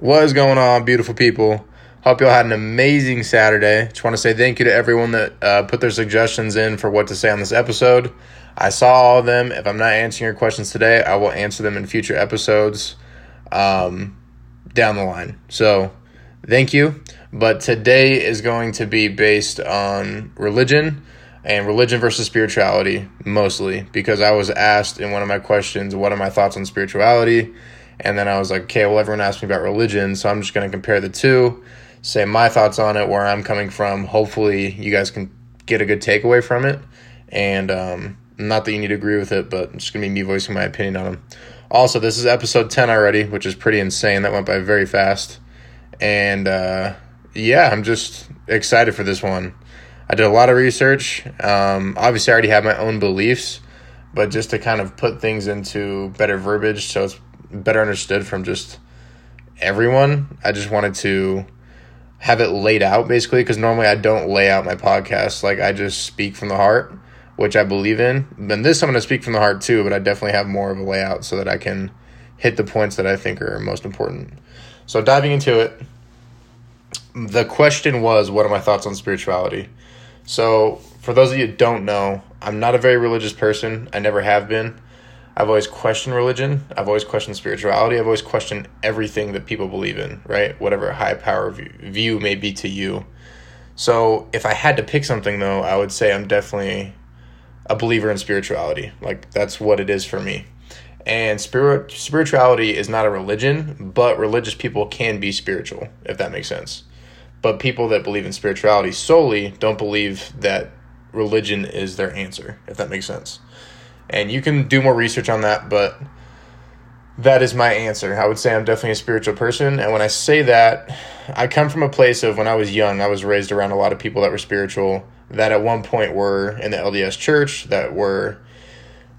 What is going on, beautiful people? Hope y'all had an amazing Saturday. Just want to say thank you to everyone that uh, put their suggestions in for what to say on this episode. I saw all of them. If I'm not answering your questions today, I will answer them in future episodes um, down the line. So, thank you. But today is going to be based on religion and religion versus spirituality mostly because I was asked in one of my questions, What are my thoughts on spirituality? And then I was like, okay, well, everyone asked me about religion, so I'm just going to compare the two, say my thoughts on it, where I'm coming from. Hopefully, you guys can get a good takeaway from it. And um, not that you need to agree with it, but just going to be me voicing my opinion on them. Also, this is episode 10 already, which is pretty insane. That went by very fast. And uh, yeah, I'm just excited for this one. I did a lot of research. Um, obviously, I already have my own beliefs, but just to kind of put things into better verbiage so it's better understood from just everyone. I just wanted to have it laid out basically because normally I don't lay out my podcast. Like I just speak from the heart, which I believe in. Then this I'm going to speak from the heart too, but I definitely have more of a layout so that I can hit the points that I think are most important. So diving into it, the question was, what are my thoughts on spirituality? So for those of you who don't know, I'm not a very religious person. I never have been. I've always questioned religion. I've always questioned spirituality. I've always questioned everything that people believe in, right? Whatever high power view may be to you. So if I had to pick something, though, I would say I'm definitely a believer in spirituality. Like that's what it is for me. And spirit spirituality is not a religion, but religious people can be spiritual, if that makes sense. But people that believe in spirituality solely don't believe that religion is their answer, if that makes sense. And you can do more research on that, but that is my answer. I would say I'm definitely a spiritual person. And when I say that, I come from a place of when I was young, I was raised around a lot of people that were spiritual, that at one point were in the LDS church, that were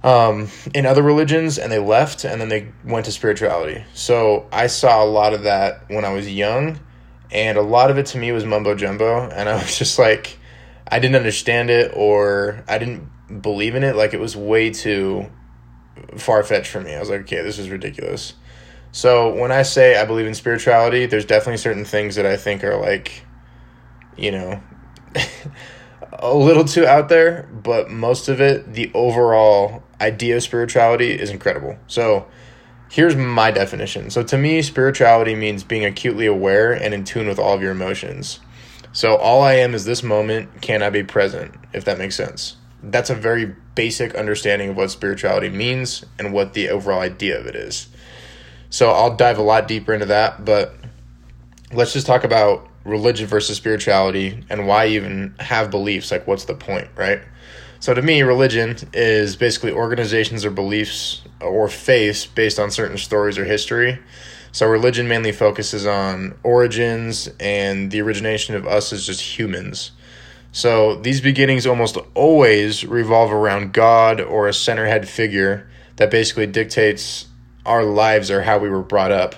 um, in other religions, and they left and then they went to spirituality. So I saw a lot of that when I was young, and a lot of it to me was mumbo jumbo. And I was just like, I didn't understand it or I didn't believe in it. Like it was way too far fetched for me. I was like, okay, this is ridiculous. So when I say I believe in spirituality, there's definitely certain things that I think are like, you know, a little too out there, but most of it, the overall idea of spirituality is incredible. So here's my definition. So to me, spirituality means being acutely aware and in tune with all of your emotions. So all I am is this moment, can I be present, if that makes sense that's a very basic understanding of what spirituality means and what the overall idea of it is. So I'll dive a lot deeper into that, but let's just talk about religion versus spirituality and why even have beliefs. Like, what's the point, right? So, to me, religion is basically organizations or beliefs or faiths based on certain stories or history. So, religion mainly focuses on origins and the origination of us as just humans. So these beginnings almost always revolve around God or a centerhead figure that basically dictates our lives or how we were brought up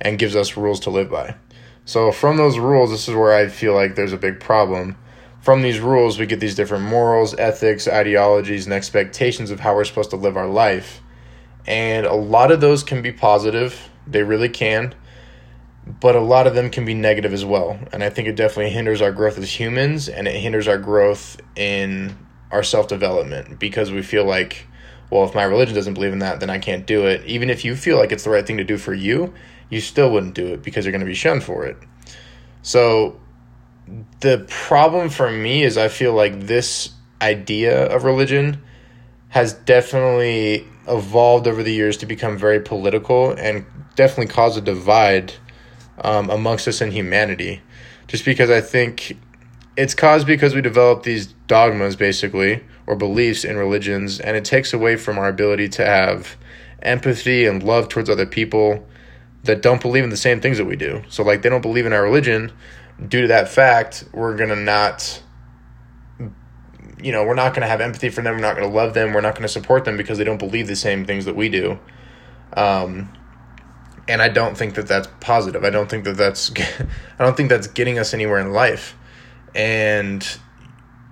and gives us rules to live by. So from those rules, this is where I feel like there's a big problem. From these rules, we get these different morals, ethics, ideologies, and expectations of how we're supposed to live our life. And a lot of those can be positive, they really can but a lot of them can be negative as well. And I think it definitely hinders our growth as humans and it hinders our growth in our self development because we feel like, well, if my religion doesn't believe in that, then I can't do it. Even if you feel like it's the right thing to do for you, you still wouldn't do it because you're going to be shunned for it. So the problem for me is I feel like this idea of religion has definitely evolved over the years to become very political and definitely cause a divide um, amongst us in humanity. Just because I think it's caused because we develop these dogmas, basically, or beliefs in religions, and it takes away from our ability to have empathy and love towards other people that don't believe in the same things that we do. So, like, they don't believe in our religion. Due to that fact, we're going to not, you know, we're not going to have empathy for them. We're not going to love them. We're not going to support them because they don't believe the same things that we do. Um, and I don't think that that's positive. I don't think that that's I don't think that's getting us anywhere in life. And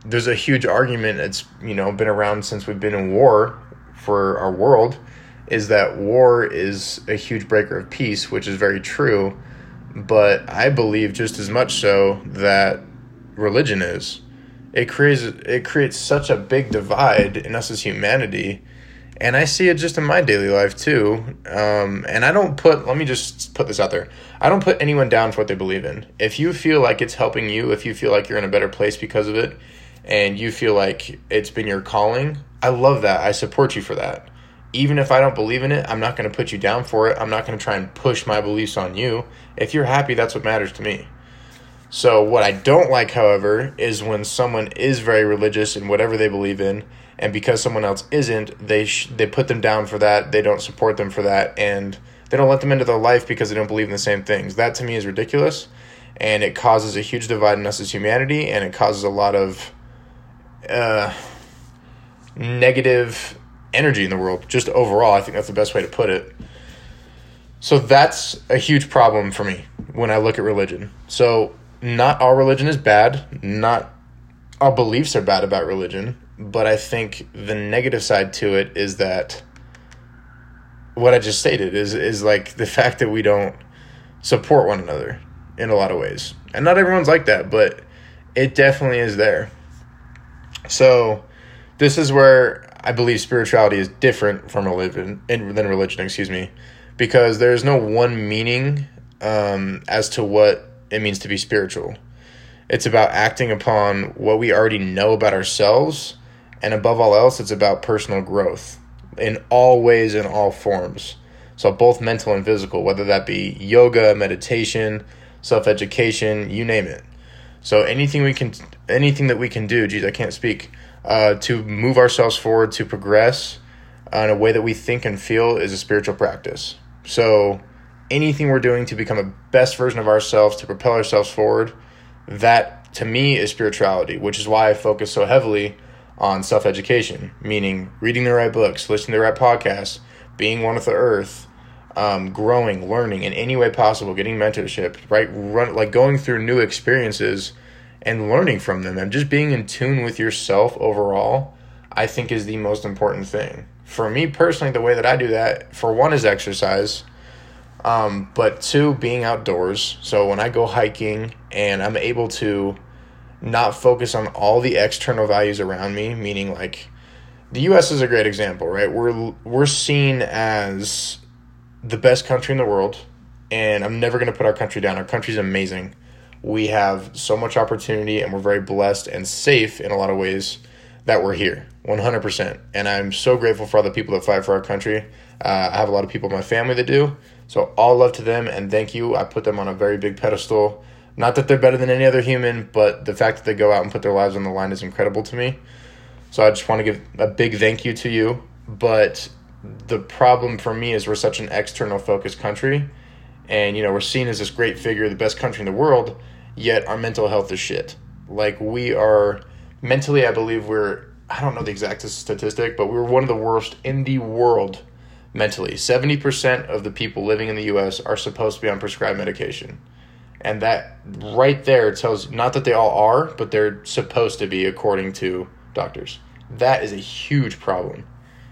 there's a huge argument that's you know been around since we've been in war for our world is that war is a huge breaker of peace, which is very true. but I believe just as much so that religion is. It creates it creates such a big divide in us as humanity, and I see it just in my daily life too. Um, and I don't put let me just put this out there. I don't put anyone down for what they believe in. If you feel like it's helping you, if you feel like you're in a better place because of it, and you feel like it's been your calling, I love that. I support you for that. Even if I don't believe in it, I'm not going to put you down for it. I'm not going to try and push my beliefs on you. If you're happy, that's what matters to me. So, what I don't like, however, is when someone is very religious in whatever they believe in, and because someone else isn't, they sh- they put them down for that. They don't support them for that, and they don't let them into their life because they don't believe in the same things. That to me is ridiculous, and it causes a huge divide in us as humanity, and it causes a lot of uh, negative energy in the world. Just overall, I think that's the best way to put it. So that's a huge problem for me when I look at religion. So not all religion is bad. Not all beliefs are bad about religion. But I think the negative side to it is that what I just stated is is like the fact that we don't support one another in a lot of ways. And not everyone's like that, but it definitely is there. So this is where I believe spirituality is different from religion than religion, excuse me, because there's no one meaning um, as to what it means to be spiritual. It's about acting upon what we already know about ourselves, and above all else, it's about personal growth in all ways in all forms. So both mental and physical, whether that be yoga, meditation, self education, you name it. So anything we can, anything that we can do, geez, I can't speak, uh, to move ourselves forward, to progress in a way that we think and feel is a spiritual practice. So anything we're doing to become a best version of ourselves, to propel ourselves forward, that to me is spirituality, which is why I focus so heavily on self education, meaning reading the right books, listening to the right podcasts, being one with the earth, um, growing, learning in any way possible, getting mentorship, right? Run like going through new experiences and learning from them and just being in tune with yourself overall, I think is the most important thing. For me personally, the way that I do that, for one, is exercise. Um, but two, being outdoors. So when I go hiking and I'm able to not focus on all the external values around me, meaning like the US is a great example, right? We're we're seen as the best country in the world, and I'm never going to put our country down. Our country's amazing. We have so much opportunity and we're very blessed and safe in a lot of ways that we're here 100%. And I'm so grateful for all the people that fight for our country. Uh, I have a lot of people in my family that do. So all love to them and thank you. I put them on a very big pedestal. Not that they're better than any other human, but the fact that they go out and put their lives on the line is incredible to me. So I just want to give a big thank you to you. But the problem for me is we're such an external focused country. And, you know, we're seen as this great figure, the best country in the world, yet our mental health is shit. Like, we are mentally, I believe we're, I don't know the exact statistic, but we're one of the worst in the world mentally. 70% of the people living in the US are supposed to be on prescribed medication. And that right there tells not that they all are, but they're supposed to be according to doctors. That is a huge problem.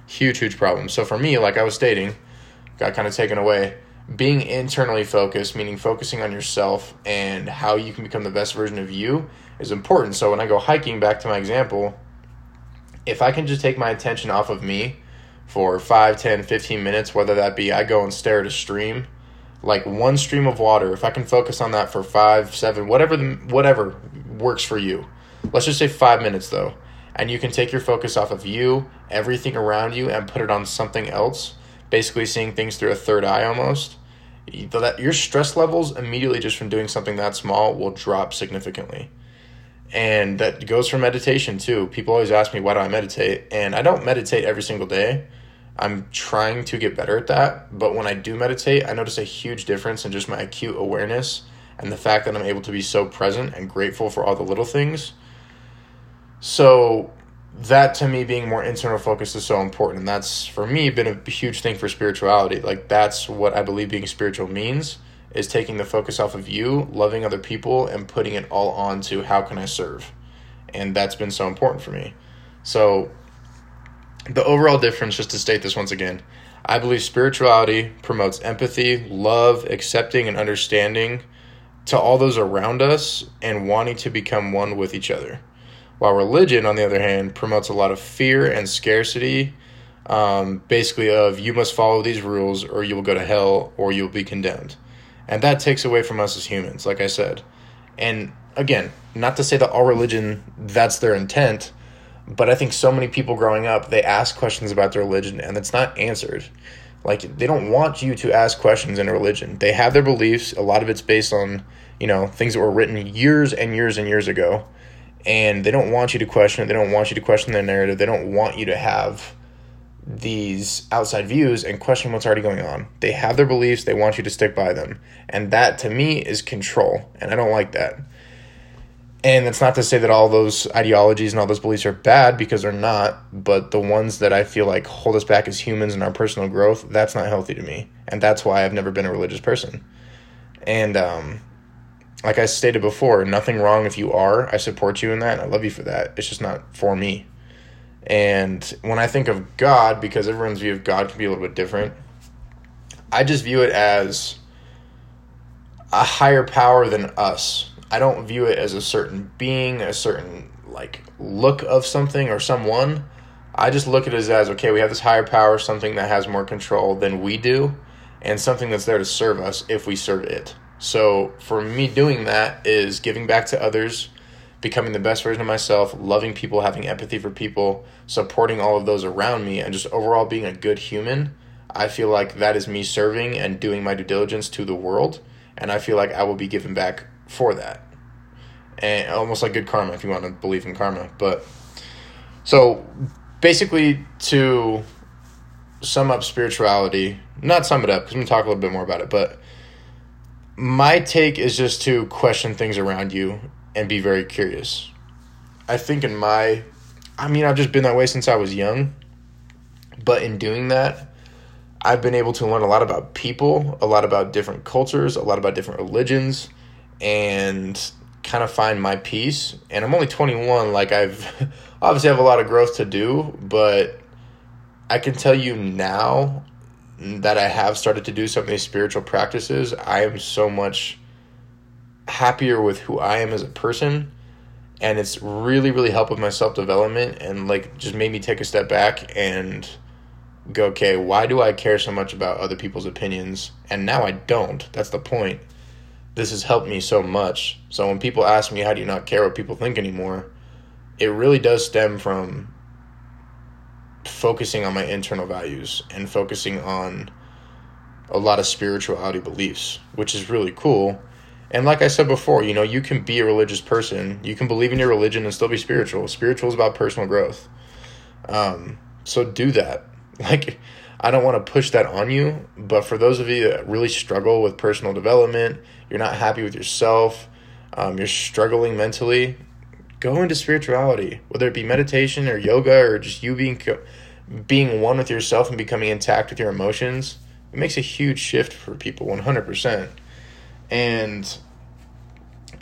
Huge, huge problem. So for me, like I was stating, got kind of taken away. Being internally focused, meaning focusing on yourself and how you can become the best version of you, is important. So when I go hiking, back to my example, if I can just take my attention off of me for 5, 10, 15 minutes, whether that be I go and stare at a stream, like one stream of water, if I can focus on that for 5, 7, whatever the, whatever works for you. Let's just say 5 minutes though. And you can take your focus off of you, everything around you and put it on something else, basically seeing things through a third eye almost. That your stress levels immediately just from doing something that small will drop significantly and that goes for meditation too. People always ask me why do I meditate, and I don't meditate every single day. I'm trying to get better at that, but when I do meditate, I notice a huge difference in just my acute awareness and the fact that I'm able to be so present and grateful for all the little things. So that to me being more internal focused is so important and that's for me been a huge thing for spirituality. Like that's what I believe being spiritual means is taking the focus off of you, loving other people, and putting it all on to how can I serve. And that's been so important for me. So, the overall difference, just to state this once again, I believe spirituality promotes empathy, love, accepting, and understanding to all those around us and wanting to become one with each other. While religion, on the other hand, promotes a lot of fear and scarcity, um, basically, of you must follow these rules or you will go to hell or you'll be condemned. And that takes away from us as humans, like I said. And again, not to say that all religion, that's their intent, but I think so many people growing up, they ask questions about their religion and it's not answered. Like, they don't want you to ask questions in a religion. They have their beliefs. A lot of it's based on, you know, things that were written years and years and years ago. And they don't want you to question it. They don't want you to question their narrative. They don't want you to have these outside views and question what's already going on. They have their beliefs, they want you to stick by them. And that to me is control. And I don't like that. And it's not to say that all those ideologies and all those beliefs are bad because they're not, but the ones that I feel like hold us back as humans in our personal growth, that's not healthy to me. And that's why I've never been a religious person. And um, like I stated before, nothing wrong if you are. I support you in that and I love you for that. It's just not for me. And when I think of God, because everyone's view of God can be a little bit different, I just view it as a higher power than us. I don't view it as a certain being, a certain like look of something or someone. I just look at it as okay, we have this higher power, something that has more control than we do, and something that's there to serve us if we serve it. So for me, doing that is giving back to others, becoming the best version of myself, loving people, having empathy for people, supporting all of those around me, and just overall being a good human. I feel like that is me serving and doing my due diligence to the world, and I feel like I will be given back for that. And almost like good karma, if you want to believe in karma. But so basically, to sum up spirituality, not sum it up because going to talk a little bit more about it, but my take is just to question things around you and be very curious. I think in my, I mean, I've just been that way since I was young. But in doing that, I've been able to learn a lot about people, a lot about different cultures, a lot about different religions, and kind of find my peace. And I'm only 21. Like, I've obviously have a lot of growth to do, but I can tell you now that I have started to do some of these spiritual practices, I am so much happier with who I am as a person and it's really really helped with my self-development and like just made me take a step back and go okay why do I care so much about other people's opinions and now I don't that's the point this has helped me so much so when people ask me how do you not care what people think anymore it really does stem from focusing on my internal values and focusing on a lot of spirituality beliefs which is really cool and like I said before, you know, you can be a religious person, you can believe in your religion and still be spiritual. Spiritual is about personal growth. Um, so do that. Like, I don't want to push that on you, but for those of you that really struggle with personal development, you're not happy with yourself, um, you're struggling mentally, go into spirituality, whether it be meditation or yoga or just you being being one with yourself and becoming intact with your emotions. It makes a huge shift for people, one hundred percent. And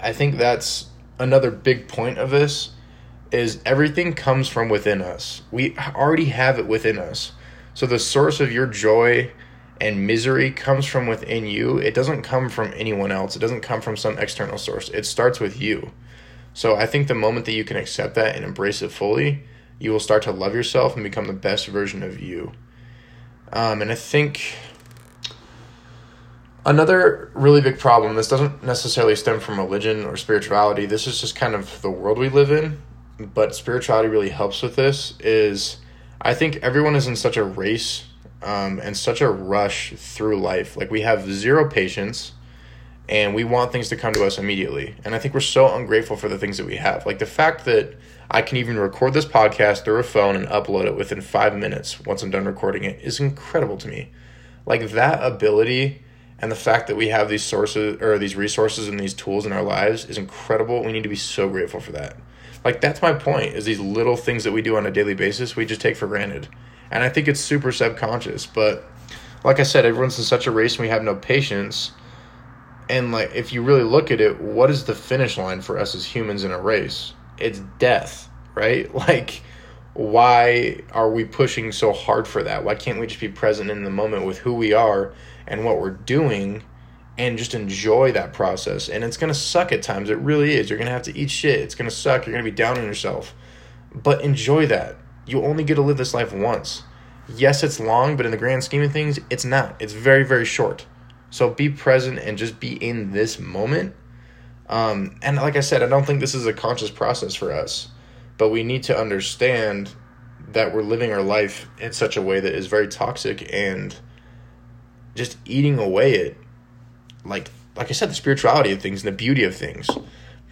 I think that's another big point of this is everything comes from within us. We already have it within us. So the source of your joy and misery comes from within you. It doesn't come from anyone else. It doesn't come from some external source. It starts with you. So I think the moment that you can accept that and embrace it fully, you will start to love yourself and become the best version of you. Um, and I think Another really big problem, this doesn't necessarily stem from religion or spirituality, this is just kind of the world we live in, but spirituality really helps with this, is I think everyone is in such a race um, and such a rush through life. Like we have zero patience and we want things to come to us immediately. And I think we're so ungrateful for the things that we have. Like the fact that I can even record this podcast through a phone and upload it within five minutes once I'm done recording it is incredible to me. Like that ability and the fact that we have these sources or these resources and these tools in our lives is incredible. We need to be so grateful for that. Like that's my point is these little things that we do on a daily basis we just take for granted. And I think it's super subconscious, but like I said, everyone's in such a race and we have no patience. And like if you really look at it, what is the finish line for us as humans in a race? It's death, right? Like why are we pushing so hard for that? Why can't we just be present in the moment with who we are and what we're doing and just enjoy that process. And it's to suck at times. It really is. You're to have to eat shit. It's to suck. You're to be down on yourself. But enjoy that. You only get to live this life once. Yes, it's long, but in the grand scheme of things, it's not. It's very, very short. So be present and just be in this moment. Um, and like I said, I don't think this is a conscious process for us, but we need to understand that we're living our life in such a way that is very toxic and just eating away it like like I said, the spirituality of things and the beauty of things.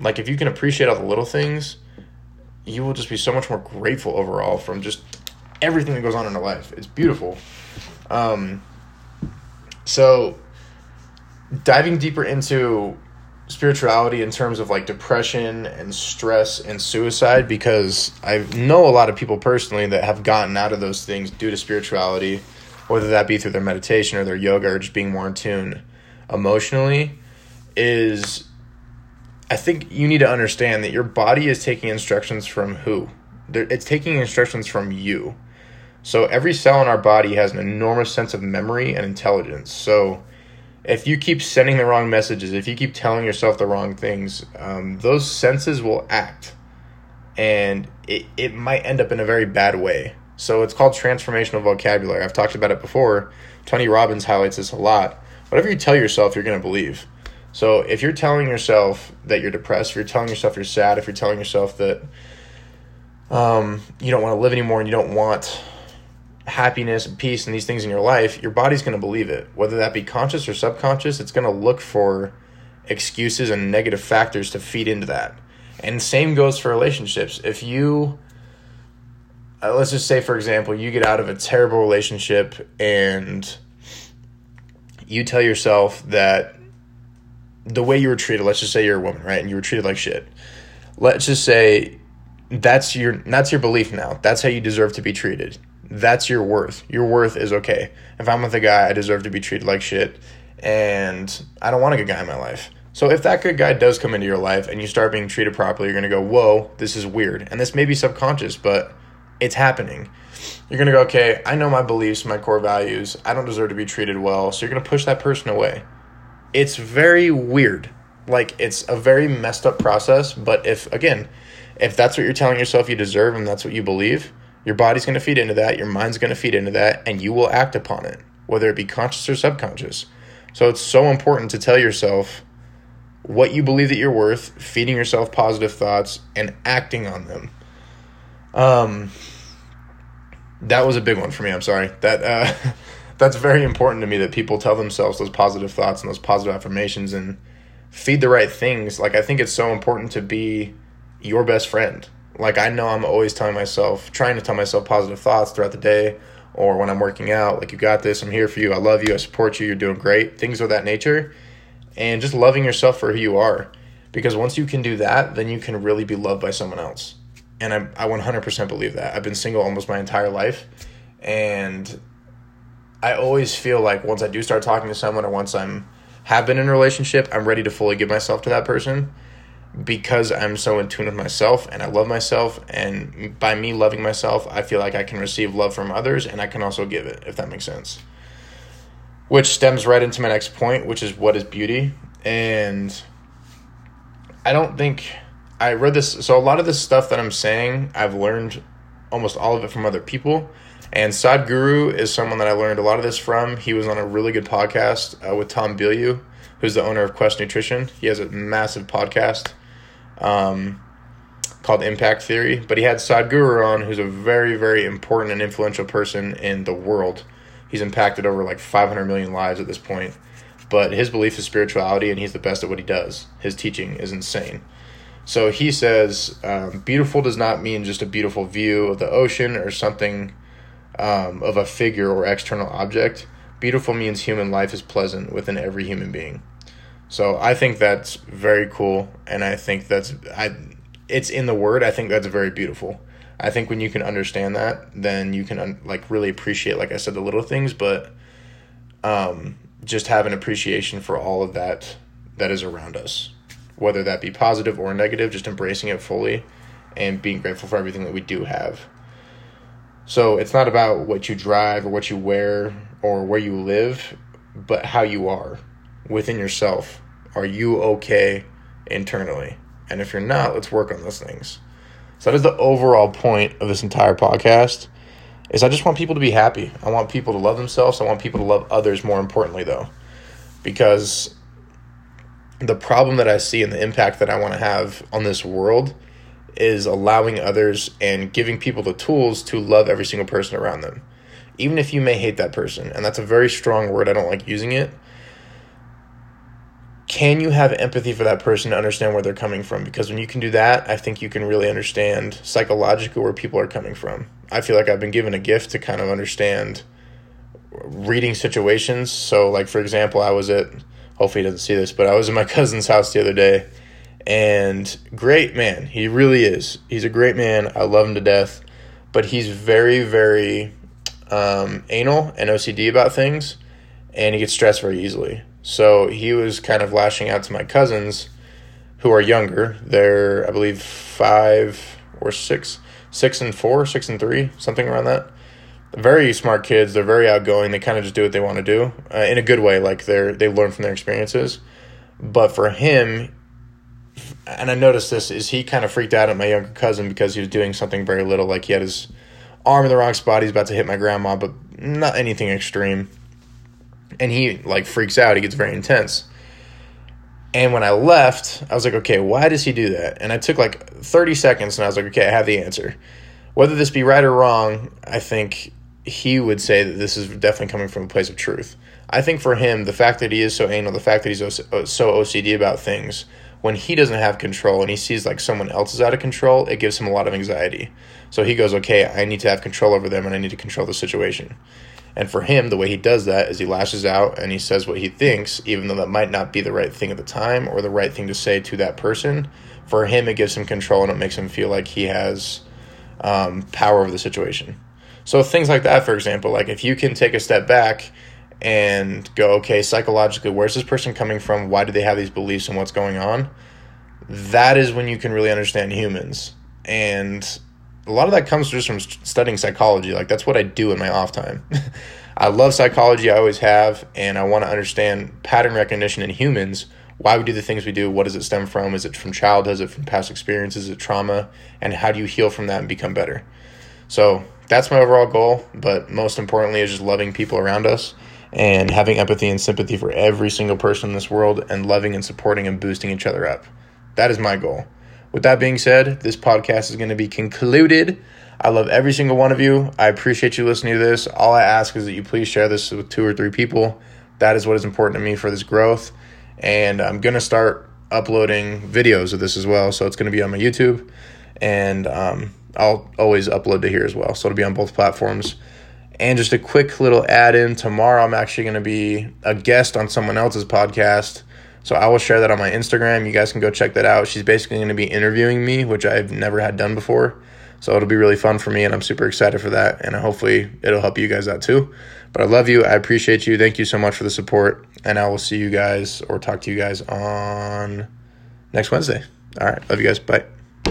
Like if you can appreciate all the little things, you will just be so much more grateful overall from just everything that goes on in our life. It's beautiful. Um, so diving deeper into spirituality in terms of like depression and stress and suicide because I know a lot of people personally that have gotten out of those things due to spirituality, whether that be through their meditation or their yoga or just being more in tune emotionally is I think you need to understand that your body is taking instructions from who? It's taking instructions from you. So every cell in our body has an enormous sense of memory and intelligence. So if you keep sending the wrong messages, if you keep telling yourself the wrong things, um, those senses will act. And it, it might end up in a very bad way. So it's called transformational vocabulary. I've talked about it before. Tony Robbins highlights this a lot whatever you tell yourself, you're going to believe. So if you're telling yourself that you're depressed, if you're telling yourself you're sad, if you're telling yourself that um, you don't want to live anymore and you don't want happiness and peace and these things in your life, your body's going to believe it. Whether that be conscious or subconscious, it's going to look for excuses and negative factors to feed into that. And same goes for relationships. If you uh, let's just say for example, you get out of a terrible relationship and you tell yourself that the way you were treated, let's just say you're a woman, right? And you were treated like shit. Let's just say that's your that's your belief now. That's how you deserve to be treated. That's your worth. Your worth is okay. If I'm with a guy, I deserve to be treated like shit and I don't want a good guy in my life. So if that good guy does come into your life and you start being treated properly, you're to go, "Whoa, this is weird." And this may be subconscious, but it's happening you're to go, okay, I know my beliefs, my core values. I don't deserve to be treated well. So you're to push that person away. It's very weird. Like, it's a very messed up process. But if, again, if that's what you're telling yourself you deserve and that's what you believe, your body's going to feed into that, your mind's going to feed into that, and you will act upon it, whether it be conscious or subconscious. So it's so important to tell yourself what you believe that you're worth, feeding yourself positive thoughts, and acting on them. Um, that was a big one for me. I'm sorry. That uh, that's very important to me that people tell themselves those positive thoughts and those positive affirmations and feed the right things. Like I think it's so important to be your best friend. Like I know I'm always telling myself, trying to tell myself positive thoughts throughout the day or when I'm working out, like you got this, I'm here for you, I love you, I support you, you're doing great. Things of that nature. And just loving yourself for who you are. Because once you can do that, then you can really be loved by someone else and I, I 100% believe that. I've been single almost my entire life, and I always feel like once I do start talking to someone or once I'm have been in a relationship, I'm ready to fully give myself to that person because I'm so in tune with myself and I love myself. And by me loving myself, I feel like I can receive love from others and I can also give it, if that makes sense. Which stems right into my next point, which is what is beauty. And I don't think I read this. So a lot of this stuff that I'm saying, I've learned almost all of it from other people. And Sadhguru is someone that I learned a lot of this from. He was on a really good podcast uh, with Tom Bilyeu, who's the owner of Quest Nutrition. He has a massive podcast um, called Impact Theory. But he had Sadhguru on, who's a very, very important and influential person in the world. He's impacted over like 500 million lives at this point. But his belief is spirituality, and he's the best at what he does. His teaching is insane. So he says, um, beautiful does not mean just a beautiful view of the ocean or something um, of a figure or external object. Beautiful means human life is pleasant within every human being. So I think that's very cool, and I think that's I. It's in the word. I think that's very beautiful. I think when you can understand that, then you can un- like really appreciate, like I said, the little things, but um, just have an appreciation for all of that that is around us whether that be positive or negative, just embracing it fully and being grateful for everything that we do have. So it's not about what you drive or what you wear or where you live, but how you are. within yourself. Are you okay internally? And if you're not, let's work on those things. So that is the overall point of this entire podcast. Is I just want people to be happy. I want people to love themselves. I want people to love others more importantly though. Because the problem that I see and the impact that I want to have on this world is allowing others and giving people the tools to love every single person around them. Even if you may hate that person, and that's a very strong word, I don't like using it. Can you have empathy for that person to understand where they're coming from? Because when you can do that, I think you can really understand psychologically where people are coming from. I feel like I've been given a gift to kind of understand reading situations. So, like, for example, I was at, hopefully he doesn't see this, but I was in my cousin's house the other day and great man. He really is. He's a great man. I love him to death, but he's very, very um, anal and OCD about things, and he gets stressed very easily. So he was kind of lashing out to my cousins, who are younger. They're, I believe, five or six, six and four, six and three, something around that. Very smart kids. They're very outgoing. They kind of just do what they want to do uh, in a good way. Like they're they learn from their experiences. But for him, and I noticed this is he kind of freaked out at my younger cousin because he was doing something very little, like he had his arm in the wrong spot. He's about to hit my grandma, but not anything extreme. And he like freaks out. He gets very intense. And when I left, I was like, okay, why does he do that? And I took like 30 seconds and I was like, okay, I have the answer. Whether this be right or wrong, I think he would say that this is definitely coming from a place of truth. I think for him, the fact that he is so anal, the fact that he's so OCD about things, when he doesn't have control and he sees like someone else is out of control, it gives him a lot of anxiety. So he goes, okay, I need to have control over them and I need to control the situation. And for him, the way he does that is he lashes out and he says what he thinks, even though that might not be the right thing at the time or the right thing to say to that person. For him, it gives him control and it makes him feel like he has um, power over the situation. So things like that, for example, like if you can take a step back and go, okay, psychologically, where's this person coming from? Why do they have these beliefs and what's going on? That is when you can really understand humans. And a lot of that comes just from studying psychology. Like, that's what I do in my off time. I love psychology, I always have, and I want to understand pattern recognition in humans. Why we do the things we do, what does it stem from? Is it from childhood? Is it from past experiences? Is it trauma? And how do you heal from that and become better? So that's my overall goal, but most importantly is just loving people around us and having empathy and sympathy for every single person in this world and loving and supporting and boosting each other up. That is my goal. With that being said, this podcast is going to be concluded. I love every single one of you. I appreciate you listening to this. All I ask is that you please share this with two or three people. That is what is important to me for this growth. And I'm going to start uploading videos of this as well. So it's going to be on my YouTube. And um, I'll always upload to here as well. So it'll be on both platforms. And just a quick little add in tomorrow, I'm actually going to be a guest on someone else's podcast. So I will share that on my Instagram. You guys can go check that out. She's basically going to be interviewing me, which I've never had done before. So it'll be really fun for me, and I'm super excited for that. And hopefully, it'll help you guys out too. But I love you. I appreciate you. Thank you so much for the support. And I will see you guys or talk to you guys on next Wednesday. All right. Love you guys. Bye.